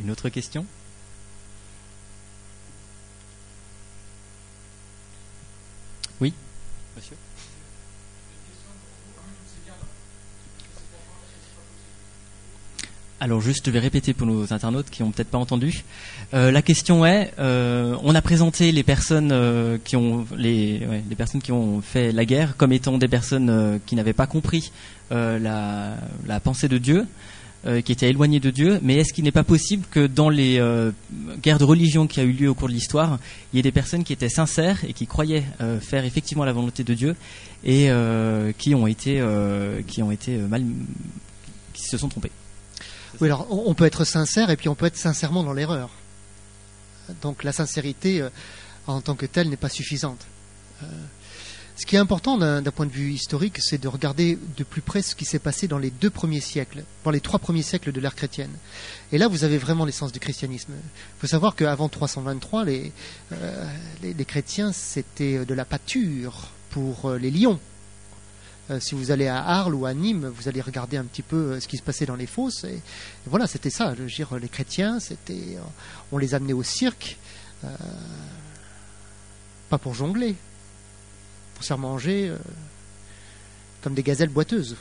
Une autre question? Oui, monsieur? Alors juste, je vais répéter pour nos internautes qui n'ont peut-être pas entendu. Euh, la question est, euh, on a présenté les personnes euh, qui ont les, ouais, les personnes qui ont fait la guerre comme étant des personnes qui n'avaient pas compris la, la pensée de Dieu, euh, qui étaient éloignées de Dieu. Mais est-ce qu'il n'est pas possible que dans les euh, guerres de religion qui a eu lieu au cours de l'histoire, il y ait des personnes qui étaient sincères et qui croyaient euh, faire effectivement la volonté de Dieu et qui ont été qui ont été mal qui se sont trompés. Oui, alors on peut être sincère et puis on peut être sincèrement dans l'erreur. Donc la sincérité en tant que telle n'est pas suffisante. Euh, ce qui est important d'un point de vue historique, c'est de regarder de plus près ce qui s'est passé dans les deux premiers siècles, dans les trois premiers siècles de l'ère chrétienne. Et là, vous avez vraiment l'essence du christianisme. Il faut savoir qu'avant 323, les, euh, les, les chrétiens, c'était de la pâture pour euh, les lions. Euh, si vous allez à Arles ou à Nîmes, vous allez regarder un petit peu euh, ce qui se passait dans les fosses. Et, voilà, c'était ça. Je veux dire, les chrétiens, c'était, euh, on les amenait au cirque, euh, pas pour jongler, pour se faire manger euh, comme des gazelles boiteuses.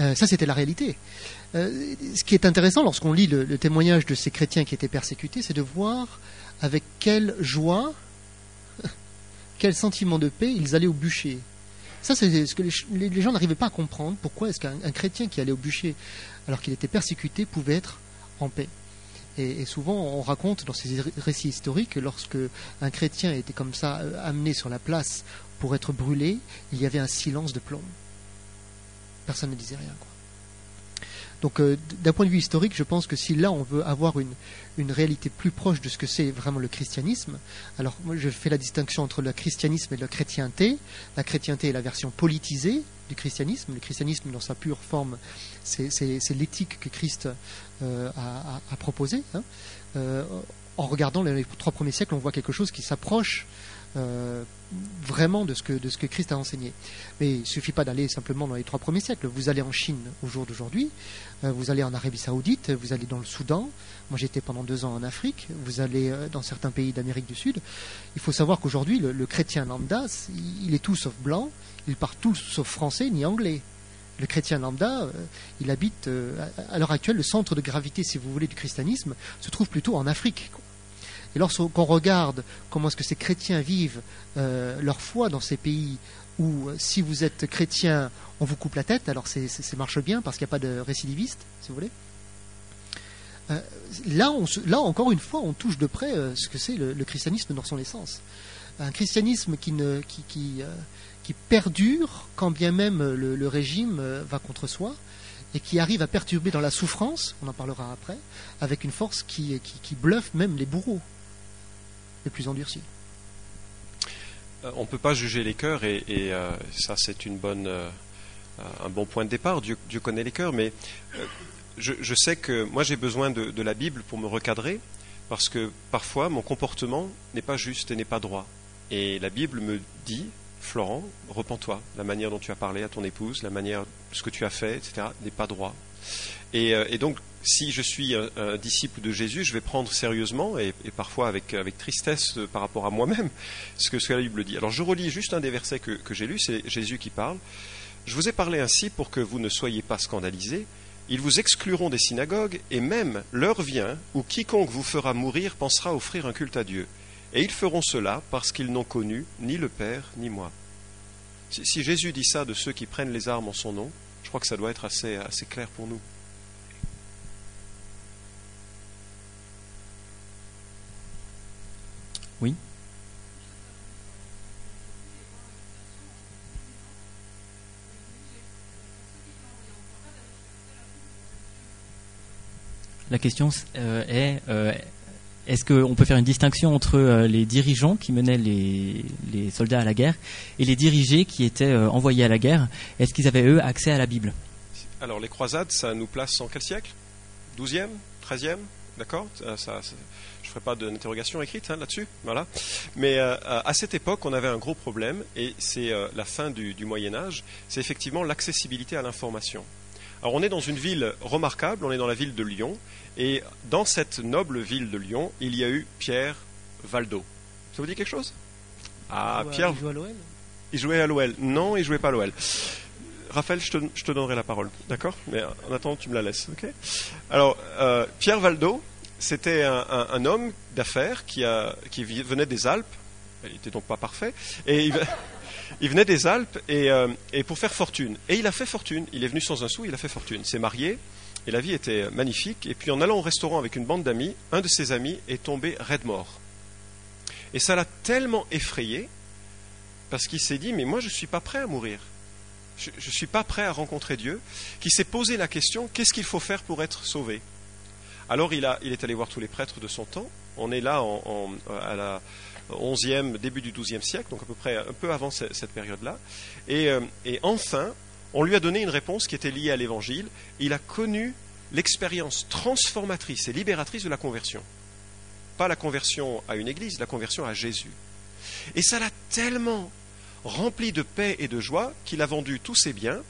Euh, ça, c'était la réalité. Euh, ce qui est intéressant lorsqu'on lit le, témoignage de ces chrétiens qui étaient persécutés, c'est de voir avec quelle joie, quel sentiment de paix ils allaient au bûcher. Ça, c'est ce que les, gens n'arrivaient pas à comprendre. Pourquoi est-ce qu'un un chrétien qui allait au bûcher alors qu'il était persécuté pouvait être en paix et, souvent, on raconte dans ces ré- récits historiques que lorsque un chrétien était comme ça euh, amené sur la place pour être brûlé, il y avait un silence de plomb. Personne ne disait rien. Quoi. Donc, euh, d'un point de vue historique, je pense que si là on veut avoir une, réalité plus proche de ce que c'est vraiment le christianisme, alors je fais la distinction entre le christianisme et la chrétienté. La chrétienté est la version politisée du christianisme. Le christianisme, dans sa pure forme, c'est l'éthique que Christ euh, a proposée. hein. Euh, en regardant les trois premiers siècles, on voit quelque chose qui s'approche euh, vraiment de ce, que, de ce que Christ a enseigné. Mais il ne suffit pas d'aller simplement dans les trois premiers siècles. Vous allez en Chine au jour d'aujourd'hui, euh, vous allez en Arabie Saoudite, vous allez dans le Soudan. Moi, j'étais pendant deux ans en Afrique. Vous allez euh, dans certains pays d'Amérique du Sud. Il faut savoir qu'aujourd'hui, le, le chrétien lambda, il est tout sauf blanc, il parle tout sauf français ni anglais. Le chrétien lambda, il habite, à l'heure actuelle, le centre de gravité, si vous voulez, du christianisme se trouve plutôt en Afrique. Et lorsqu'on regarde comment est-ce que ces chrétiens vivent euh, leur foi dans ces pays où euh, si vous êtes chrétien, on vous coupe la tête, alors c'est, marche bien parce qu'il n'y a pas de récidiviste, si vous voulez. Euh, là, là, encore une fois, on touche de près ce que c'est le, christianisme dans son essence. Un christianisme qui, qui, qui, perdure quand bien même le, régime va contre soi et qui arrive à perturber dans la souffrance, on en parlera après, avec une force qui, qui bluffe même les bourreaux plus endurcis. Euh, on ne peut pas juger les cœurs et, euh, ça c'est une bonne, euh, un bon point de départ. Dieu, connaît les cœurs, mais je, sais que moi j'ai besoin de, de la Bible pour me recadrer parce que parfois mon comportement n'est pas juste et n'est pas droit. Et la Bible me dit, Florent, repens-toi. La manière dont tu as parlé à ton épouse, la manière, ce que tu as fait, etc., n'est pas droit. Et, euh, et donc, si je suis un, un disciple de Jésus, je vais prendre sérieusement et, parfois avec, tristesse euh, par rapport à moi-même ce que, ce que la Bible dit. Alors, je relis juste un des versets que, j'ai lu, c'est Jésus qui parle. Je vous ai parlé ainsi pour que vous ne soyez pas scandalisés. Ils vous excluront des synagogues, et même l'heure vient où quiconque vous fera mourir pensera offrir un culte à Dieu. Et ils feront cela parce qu'ils n'ont connu ni le Père ni moi. Si, Jésus dit ça de ceux qui prennent les armes en son nom, crois que ça doit être assez, assez clair pour nous. Oui. La question euh, est euh, est-ce qu'on peut faire une distinction entre euh, les dirigeants qui menaient les, les, soldats à la guerre et les dirigés qui étaient euh, envoyés à la guerre? Est-ce qu'ils avaient eux accès à la Bible? Alors les croisades, ça nous place en quel siècle? 12e 13e D'accord? Je ne ferai pas d'interrogation écrite hein, là-dessus. Voilà. Mais euh, à cette époque, on avait un gros problème, et c'est la fin du, du Moyen Âge, c'est effectivement l'accessibilité à l'information. Alors on est dans une ville remarquable, on est dans la ville de Lyon, et dans cette noble ville de Lyon, il y a eu Pierre Valdo. Ça vous dit quelque chose? Ah, Pierre. Il joue à l'OL Il jouait à l'OL. Non, il jouait pas à l'OL. Raphaël, je te, je te donnerai la parole, d'accord? Mais en attendant, tu me la laisses, ok? Alors, euh, Pierre Valdo, c'était un, un- un homme d'affaires qui, a, qui venait des Alpes. Il était donc pas parfait. Et il venait des Alpes et, euh, et pour faire fortune. Et il a fait fortune. Il est venu sans un sou, il a fait fortune. Il s'est marié et la vie était magnifique. Et puis en allant au restaurant avec une bande d'amis, un de ses amis est tombé raide mort. Et ça l'a tellement effrayé parce qu'il s'est dit mais moi je suis pas prêt à mourir. Je ne suis pas prêt à rencontrer Dieu, qu'il s'est posé la question qu'est-ce qu'il faut faire pour être sauvé? Alors il, est allé voir tous les prêtres de son temps. On est là en, à la 11e, début du 12e siècle, donc à peu près un peu avant ce- cette période-là. Et, euh, et enfin, on lui a donné une réponse qui était liée à l'évangile. Il a connu l'expérience transformatrice et libératrice de la conversion. Pas la conversion à une église, la conversion à Jésus. Et ça l'a tellement rempli de paix et de joie qu'il a vendu tous ses biens.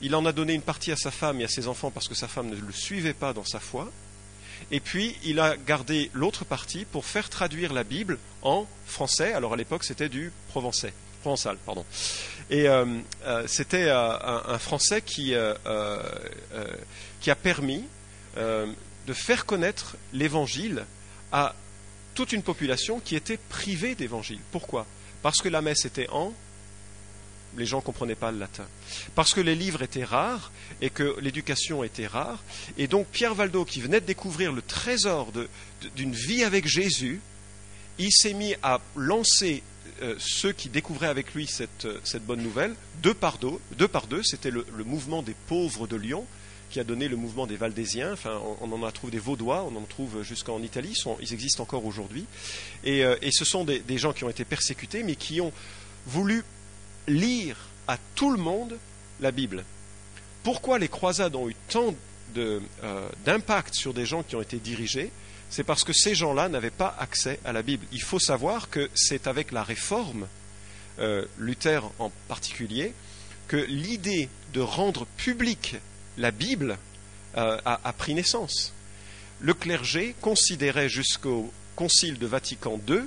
Il en a donné une partie à sa femme et à ses enfants parce que sa femme ne le suivait pas dans sa foi. Et puis, il a gardé l'autre partie pour faire traduire la Bible en français. Alors, à l'époque, c'était du provençal. Et euh, euh, c'était euh, un, français qui, qui a permis de faire connaître l'Évangile à toute une population qui était privée d'évangile. Pourquoi? Parce que la messe était en les gens ne comprenaient pas le latin. Parce que les livres étaient rares et que l'éducation était rare. Et donc Pierre Valdo, qui venait de découvrir le trésor d'une vie avec Jésus, il s'est mis à lancer euh, ceux qui découvraient avec lui cette, euh, cette bonne nouvelle, deux par deux. Deux par deux, c'était le, mouvement des pauvres de Lyon qui a donné le mouvement des Valdésiens. Enfin, on, en a trouvé des Vaudois, on en trouve jusqu'en Italie, ils, existent encore aujourd'hui. Et, euh, ce sont des, gens qui ont été persécutés, mais qui ont voulu lire à tout le monde la Bible. Pourquoi les croisades ont eu tant d'impact sur des gens qui ont été dirigés? C'est parce que ces gens-là n'avaient pas accès à la Bible. Il faut savoir que c'est avec la réforme, euh, Luther en particulier, que l'idée de rendre publique la Bible euh, a, pris naissance. Le clergé considérait jusqu'au Concile de Vatican II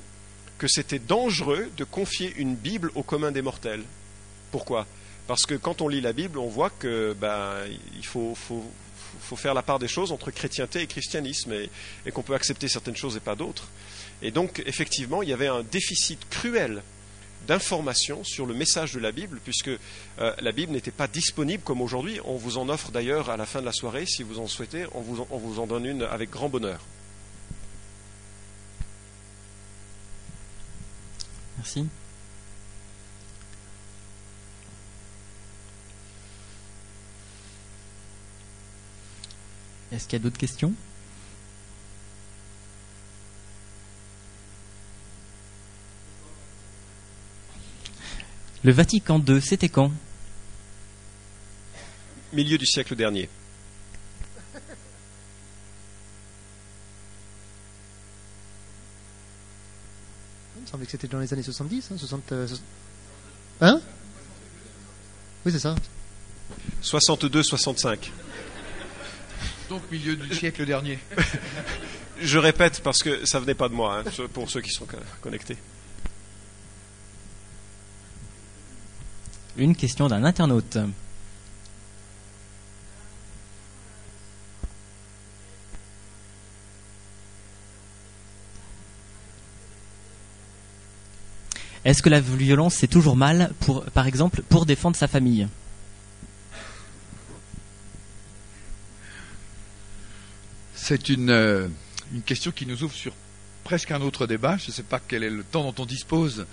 que c'était dangereux de confier une Bible au commun des mortels. Pourquoi? Parce que quand on lit la Bible, on voit que ben, il faut, faut faire la part des choses entre chrétienté et christianisme et, qu'on peut accepter certaines choses et pas d'autres. Et donc, effectivement, il y avait un déficit cruel d'informations sur le message de la Bible, puisque euh, la Bible n'était pas disponible comme aujourd'hui. On vous en offre d'ailleurs à la fin de la soirée, si vous en souhaitez, on vous en donne une avec grand bonheur. Merci. Est-ce qu'il y a d'autres questions? Le Vatican II, c'était quand? Milieu du siècle dernier. Il me semblait que c'était dans les années 70, hein, 60, euh, Hein? Oui, c'est ça. 62-65. Donc milieu du siècle dernier. Je répète parce que ça venait pas de moi, hein, pour ceux qui sont co- connectés. Une question d'un internaute. Est-ce que la violence c'est toujours mal pour, par exemple, pour défendre sa famille? C'est une, euh, une question qui nous ouvre sur presque un autre débat. Je ne sais pas quel est le temps dont on dispose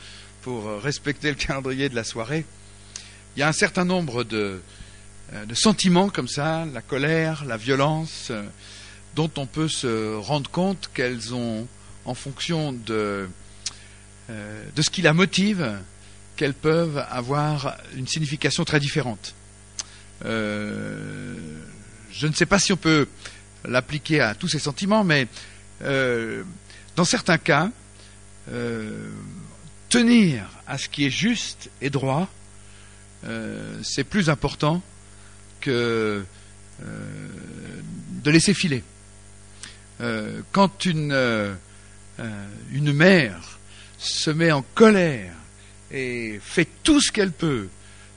pour euh, respecter le calendrier de la soirée. Il y a un certain nombre de, euh, sentiments comme ça, la colère, la violence, dont on peut se rendre compte qu'elles ont, en fonction de, de ce qui la motive, qu'elles peuvent avoir une signification très différente. Je ne sais pas si on peut l'appliquer à tous ces sentiments, mais euh, dans certains cas, euh, tenir à ce qui est juste et droit, euh, c'est plus important que de laisser filer. quand une, une mère se met en colère et fait tout ce qu'elle peut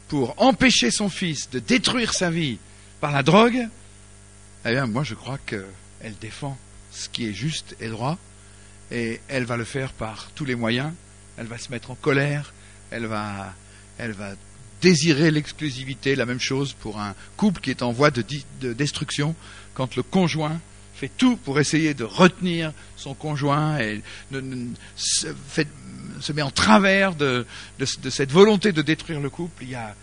pour empêcher son fils de détruire sa vie par la drogue, eh bien, moi, je crois qu'elle défend ce qui est juste et droit, et elle va le faire par tous les moyens. Elle va se mettre en colère, elle va, elle va désirer l'exclusivité, la même chose pour un couple qui est en voie de, destruction, quand le conjoint fait tout pour essayer de retenir son conjoint et se, met en travers de, cette volonté de détruire le couple. Il y, a,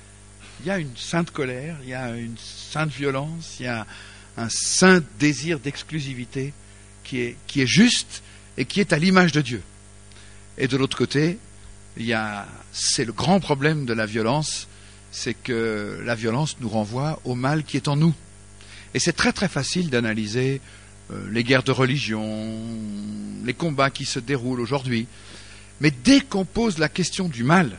il y a une sainte colère, il y a une sainte violence, il y a un saint désir d'exclusivité qui est, qui est juste et qui est à l'image de Dieu. Et de l'autre côté, c'est le grand problème de la violence, c'est que la violence nous renvoie au mal qui est en nous. Et c'est très très facile d'analyser euh, les guerres de religion, les combats qui se déroulent aujourd'hui. Mais dès qu'on pose la question du mal,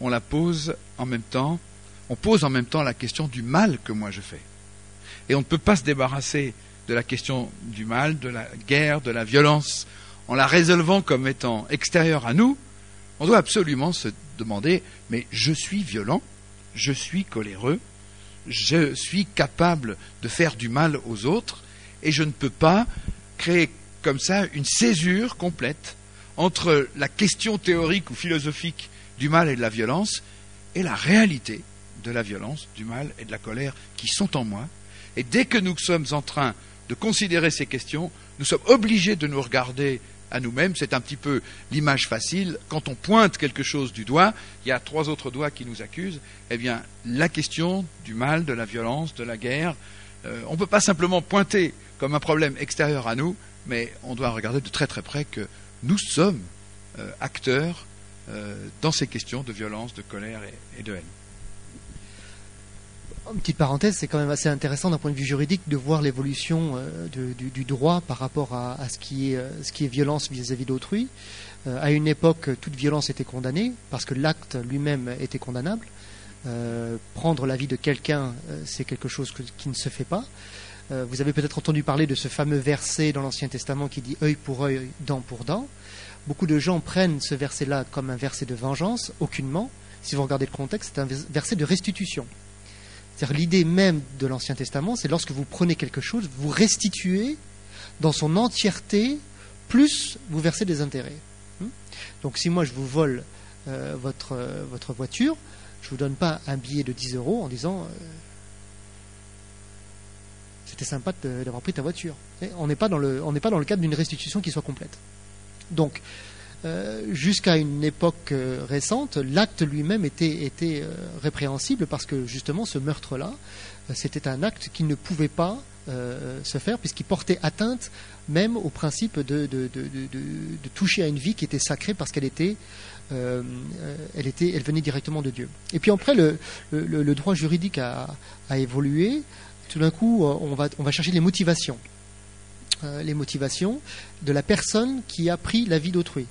on la pose en même temps, on pose en même temps la question du mal que moi je fais. Et on ne peut pas se débarrasser de la question du mal, de la guerre, de la violence, en la résolvant comme étant extérieure à nous. On doit absolument se demander, mais je suis violent, je suis coléreux, je suis capable de faire du mal aux autres, et je ne peux pas créer comme ça une césure complète entre la question théorique ou philosophique du mal et de la violence et la réalité de la violence, du mal et de la colère qui sont en moi et dès que nous sommes en train de considérer ces questions, nous sommes obligés de nous regarder à nous-mêmes. C'est un petit peu l'image facile. Quand on pointe quelque chose du doigt, il y a trois autres doigts qui nous accusent. Eh bien, la question du mal, de la violence, de la guerre, euh, on ne peut pas simplement pointer comme un problème extérieur à nous, mais on doit regarder de très très près que nous sommes euh, acteurs euh, dans ces questions de violence, de colère et de haine. Petite parenthèse, c'est quand même assez intéressant d'un point de vue juridique de voir l'évolution euh, du, droit par rapport à, ce, qui est, euh, ce qui est violence vis-à-vis d'autrui. Euh, à une époque, toute violence était condamnée parce que l'acte lui-même était condamnable. prendre la vie de quelqu'un, c'est quelque chose qui ne se fait pas. vous avez peut-être entendu parler de ce fameux verset dans l'Ancien Testament qui dit œil pour œil, dent pour dent. Beaucoup de gens prennent ce verset-là comme un verset de vengeance, aucunement. Si vous regardez le contexte, c'est un verset de restitution. C'est-à-dire l'idée même de l'Ancien Testament, c'est lorsque vous prenez quelque chose, vous restituez dans son entièreté, plus vous versez des intérêts. Hmm Donc si moi je vous vole euh, votre, euh, votre voiture, je ne vous donne pas un billet de 10 euros en disant euh, c'était sympa d'avoir pris ta voiture. on n'est pas, dans le, pas dans le cadre d'une restitution qui soit complète. Donc euh, jusqu'à une époque euh, récente, l'acte lui-même était, euh, répréhensible parce que justement ce meurtre-là, c'était un acte qui ne pouvait pas se faire puisqu'il portait atteinte même au principe de, toucher à une vie qui était sacrée parce qu'elle était, elle était, elle venait directement de Dieu. Et puis après, le, droit juridique a, évolué. Tout d'un coup, on va, on va chercher les motivations. les motivations de la personne qui a pris la vie d'autrui.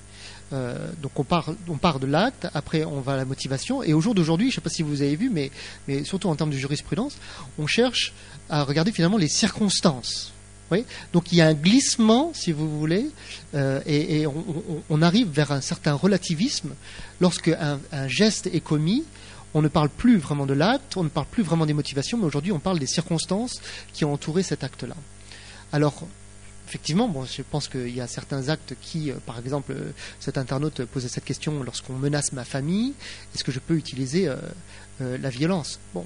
Euh, donc on part, on de l'acte, après on va à la motivation, et au jour d'aujourd'hui, je ne sais pas si vous avez vu, mais, mais surtout en termes de jurisprudence, on cherche à regarder finalement les circonstances. Oui donc il y a un glissement, si vous voulez, euh, et, on, arrive vers un certain relativisme lorsque un, un geste est commis. On ne parle plus vraiment de l'acte, on ne parle plus vraiment des motivations, mais aujourd'hui on parle des circonstances qui ont entouré cet acte-là. Alors, effectivement, bon, je pense qu'il y a certains actes qui, euh, par exemple, euh, cet internaute posait cette question lorsqu'on menace ma famille, est-ce que je peux utiliser euh, la violence? Bon,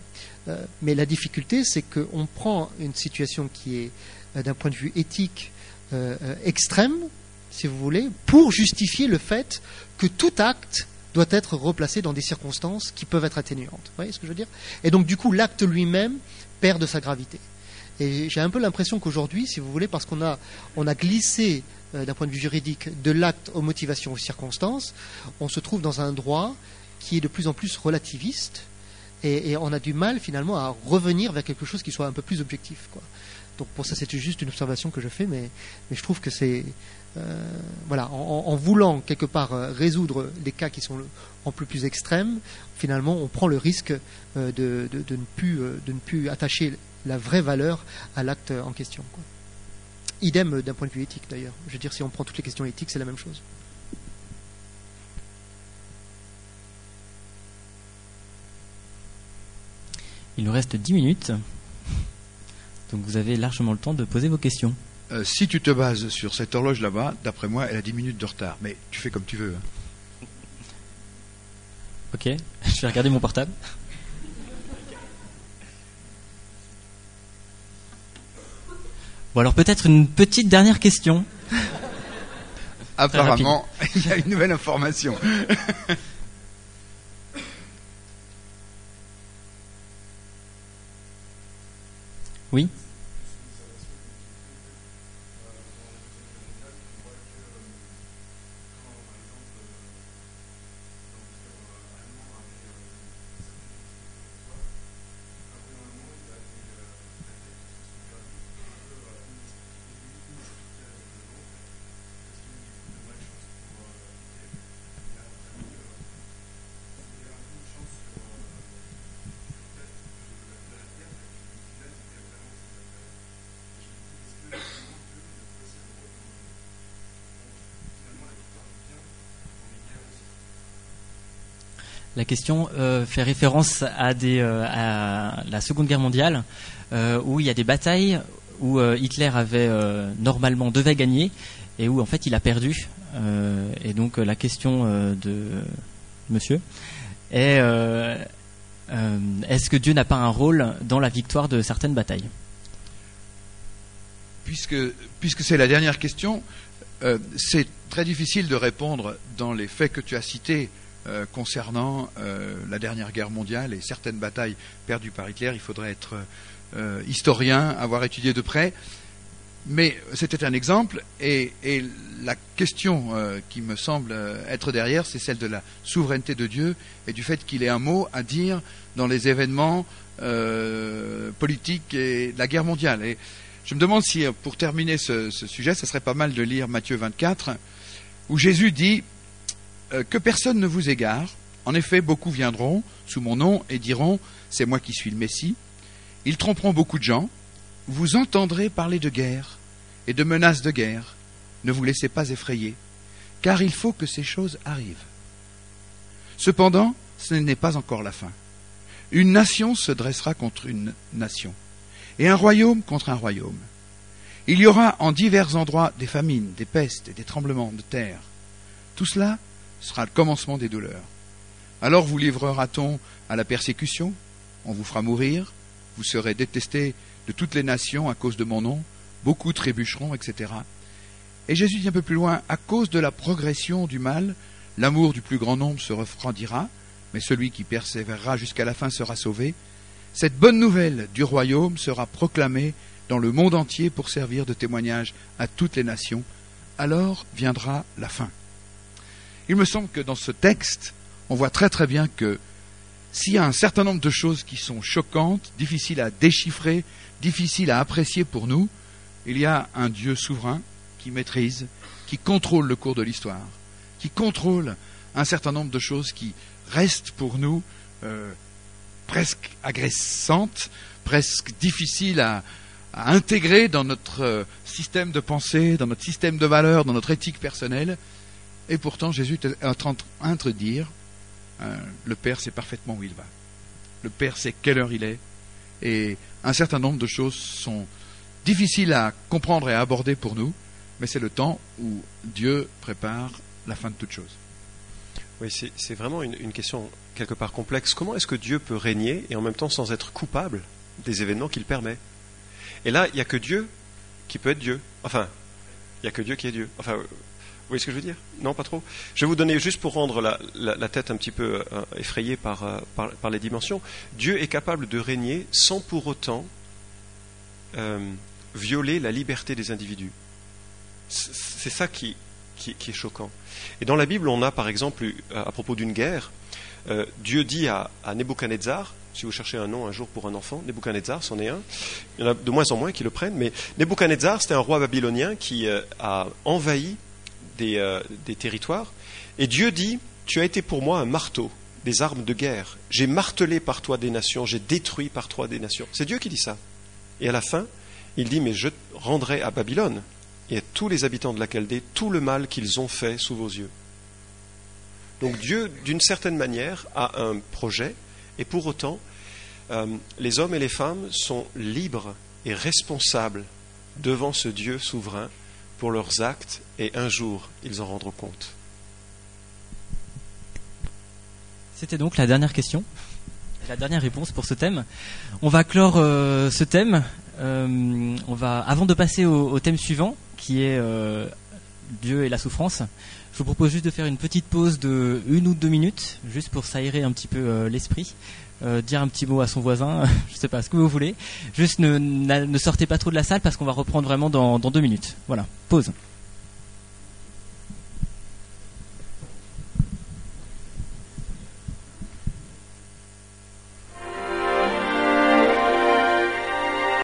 mais la difficulté, c'est qu'on prend une situation qui est, d'un point de vue éthique, extrême, si vous voulez, pour justifier le fait que tout acte doit être replacé dans des circonstances qui peuvent être atténuantes. Vous voyez ce que je veux dire? Et donc, du coup, l'acte lui-même perd de sa gravité. Et j'ai un peu l'impression qu'aujourd'hui, si vous voulez, parce qu'on a, on a glissé euh, d'un point de vue juridique de l'acte aux motivations, aux circonstances, on se trouve dans un droit qui est de plus en plus relativiste et, on a du mal finalement à revenir vers quelque chose qui soit un peu plus objectif. Donc pour ça, c'est juste une observation que je fais, mais, mais je trouve que c'est euh, voilà, en, voulant quelque part euh, résoudre les cas qui sont en plus extrêmes, finalement, on prend le risque de, de, de, ne plus, de ne plus attacher la vraie valeur à l'acte en question. Quoi. Idem d'un point de vue éthique d'ailleurs. Je veux dire, si on prend toutes les questions éthiques, c'est la même chose. Il nous reste 10 minutes. Donc vous avez largement le temps de poser vos questions. Euh, si tu te bases sur cette horloge là-bas, d'après moi, elle a 10 minutes de retard. Mais tu fais comme tu veux. Hein. Ok, je vais regarder mon portable. Bon alors peut-être une petite dernière question. Apparemment, il y a une nouvelle information. oui La question euh, fait référence euh, à, la Seconde Guerre mondiale, euh, où il y a des batailles où Hitler avait normalement devait gagner et où en fait il a perdu. et donc la question de Monsieur est est-ce que Dieu n'a pas un rôle dans la victoire de certaines batailles? Puisque, puisque c'est la dernière question, c'est très difficile de répondre dans les faits que tu as cités euh, concernant euh, la dernière guerre mondiale et certaines batailles perdues par Hitler. Il faudrait être euh, historien, avoir étudié de près. Mais c'était un exemple, et, la question qui me semble être derrière, c'est celle de la souveraineté de Dieu et du fait qu'il ait un mot à dire dans les événements politiques et de la guerre mondiale. Et je me demande si, pour terminer ce, ce sujet, ce serait pas mal de lire Matthieu 24, où Jésus dit euh, que personne ne vous égare. En effet, beaucoup viendront sous mon nom et diront C'est moi qui suis le Messie. Ils tromperont beaucoup de gens. Vous entendrez parler de guerre et de menaces de guerre. Ne vous laissez pas effrayer, car il faut que ces choses arrivent. Cependant, ce n'est pas encore la fin. Une nation se dressera contre une nation, et un royaume contre un royaume. Il y aura en divers endroits des famines, des pestes et des tremblements de terre. Tout cela sera le commencement des douleurs. Alors vous livrera-t-on à la persécution, on vous fera mourir, vous serez détestés de toutes les nations à cause de mon nom, beaucoup trébucheront, etc. Et Jésus dit un peu plus loin, à cause de la progression du mal, l'amour du plus grand nombre se refroidira, mais celui qui persévérera jusqu'à la fin sera sauvé. Cette bonne nouvelle du royaume sera proclamée dans le monde entier pour servir de témoignage à toutes les nations. Alors viendra la fin. Il me semble que dans ce texte, on voit très très bien que s'il y a un certain nombre de choses qui sont choquantes, difficiles à déchiffrer, difficiles à apprécier pour nous, il y a un Dieu souverain qui maîtrise, qui contrôle le cours de l'histoire, qui contrôle un certain nombre de choses qui restent pour nous euh, presque agressantes, presque difficiles à, intégrer dans notre euh, système de pensée, dans notre système de valeurs, dans notre éthique personnelle. Et pourtant, Jésus est en train dire, euh, le Père sait parfaitement où il va. Le Père sait quelle heure il est. Et un certain nombre de choses sont difficiles à comprendre et à aborder pour nous, mais c'est le temps où Dieu prépare la fin de toute chose. Oui, c'est vraiment une, une, question quelque part complexe. Comment est-ce que Dieu peut régner et en même temps sans être coupable des événements qu'il permet? Et là, il n'y a que Dieu qui peut être Dieu. Enfin, il n'y a que Dieu qui est Dieu. Enfin, vous voyez ce que je veux dire? Non, pas trop? Je vais vous donner juste pour rendre la, tête un petit peu euh, effrayée par, euh, par, les dimensions. Dieu est capable de régner sans pour autant euh, violer la liberté des individus. C'est ça qui, est choquant. Et dans la Bible, on a par exemple, à propos d'une guerre, Dieu dit à, à Nebuchadnezzar, Si vous cherchez un nom un jour pour un enfant, Nebuchadnezzar, c'en est un. Il y en a de moins en moins qui le prennent, mais Nebuchadnezzar, c'était un roi babylonien qui a envahi des, euh, des territoires. Et Dieu dit, tu as été pour moi un marteau, des armes de guerre. J'ai martelé par toi des nations, j'ai détruit par toi des nations. C'est Dieu qui dit ça. Et à la fin, il dit, mais je rendrai à Babylone et à tous les habitants de la Chaldée tout le mal qu'ils ont fait sous vos yeux. Donc Dieu, d'une certaine manière, a un projet, et pour autant, euh, les hommes et les femmes sont libres et responsables devant ce Dieu souverain pour leurs actes, et un jour, ils en rendront compte. C'était donc la dernière question, la dernière réponse pour ce thème. On va clore euh, ce thème. Euh, on va, avant de passer au, thème suivant, qui est euh, Dieu et la souffrance, je vous propose juste de faire une petite pause de une ou deux minutes, juste pour s'aérer un petit peu euh, l'esprit. Euh, dire un petit mot à son voisin, je sais pas ce que vous voulez. Juste ne, sortez pas trop de la salle parce qu'on va reprendre vraiment dans deux minutes. Voilà, pause.